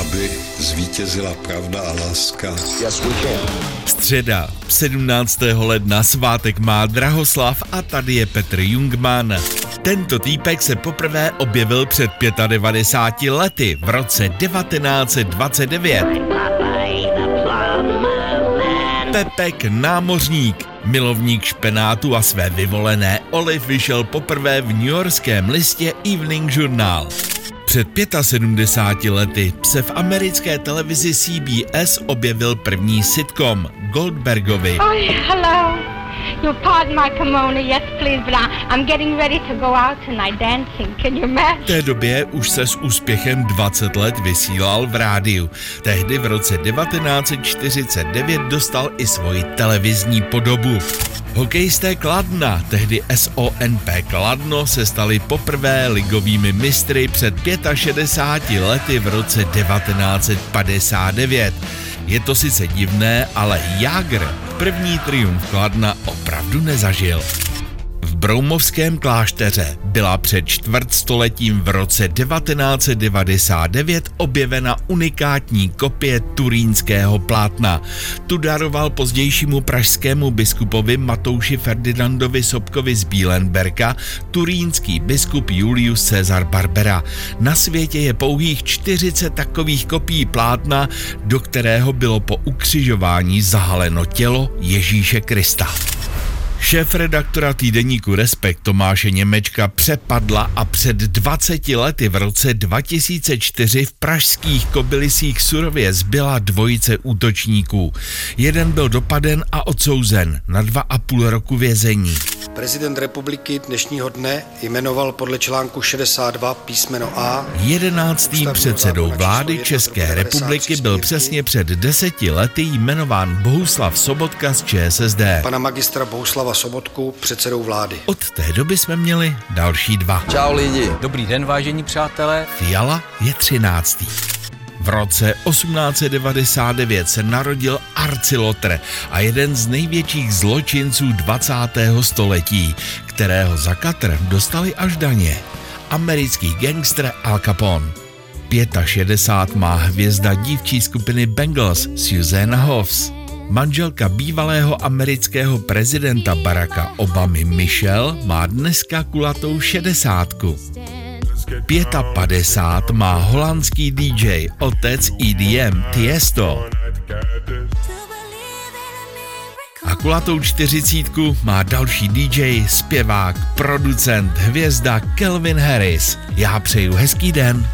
Aby zvítězila pravda a láska. Yes, we can. Středa, 17. ledna, svátek má Drahoslav a tady je Petr Jungman. Tento týpek se poprvé objevil před 95 lety v roce 1929. Pepek námořník, milovník špenátu a své vyvolené oliv vyšel poprvé v newyorském listě Evening Journal. Před 75 lety se v americké televizi CBS objevil první sitcom Goldbergovi. Oh, hello. You'll pardon my kimono, yes please, but I'm getting ready to go out tonight dancing. Can you imagine? V té době už se s úspěchem 20 let vysílal v rádiu. Tehdy v roce 1949 dostal i svoji televizní podobu. Hokejisté Kladna, tehdy SONP Kladno, se stali poprvé ligovými mistry před 65 lety v roce 1959. Je to sice divné, ale Jágr první triumf Kladna opravdu nezažil. Broumovském klášteře byla před čtvrtstoletím v roce 1999 objevena unikátní kopie turínského plátna. Tu daroval pozdějšímu pražskému biskupovi Matouši Ferdinandovi Sobkovi z Bílenberka turínský biskup Julius Cezar Barbera. Na světě je pouhých 40 takových kopií plátna, do kterého bylo po ukřižování zahaleno tělo Ježíše Krista. Šéf redaktora týdeníku Respekt Tomáše Němečka přepadla a před 20 lety v roce 2004 v pražských kobylisích surově zbyla dvojice útočníků. Jeden byl dopaden a odsouzen na dva a půl roku vězení. Prezident republiky dnešního dne jmenoval podle článku 62 písmeno A. Jedenáctým předsedou vlády České republiky byl přesně před deseti lety jmenován Bohuslav Sobotka z ČSSD. Pana magistra Bohuslava Sobotku předsedou vlády. Od té doby jsme měli další dva. Čau lidi. Dobrý den, vážení přátelé. Fiala je třináctý. V roce 1899 se narodil Arcilotr a jeden z největších zločinců 20. století, kterého za Katr dostali až daně. Americký gangster Al Capone. 65 má hvězda dívčí skupiny Bengals Susanna Hoffs. Manželka bývalého amerického prezidenta Baracka Obamy Michelle má dneska kulatou šedesátku. 55 má holandský DJ, otec EDM Tiesto. A kulatou čtyřicítku má další DJ, zpěvák, producent, hvězda Kelvin Harris. Já přeju hezký den.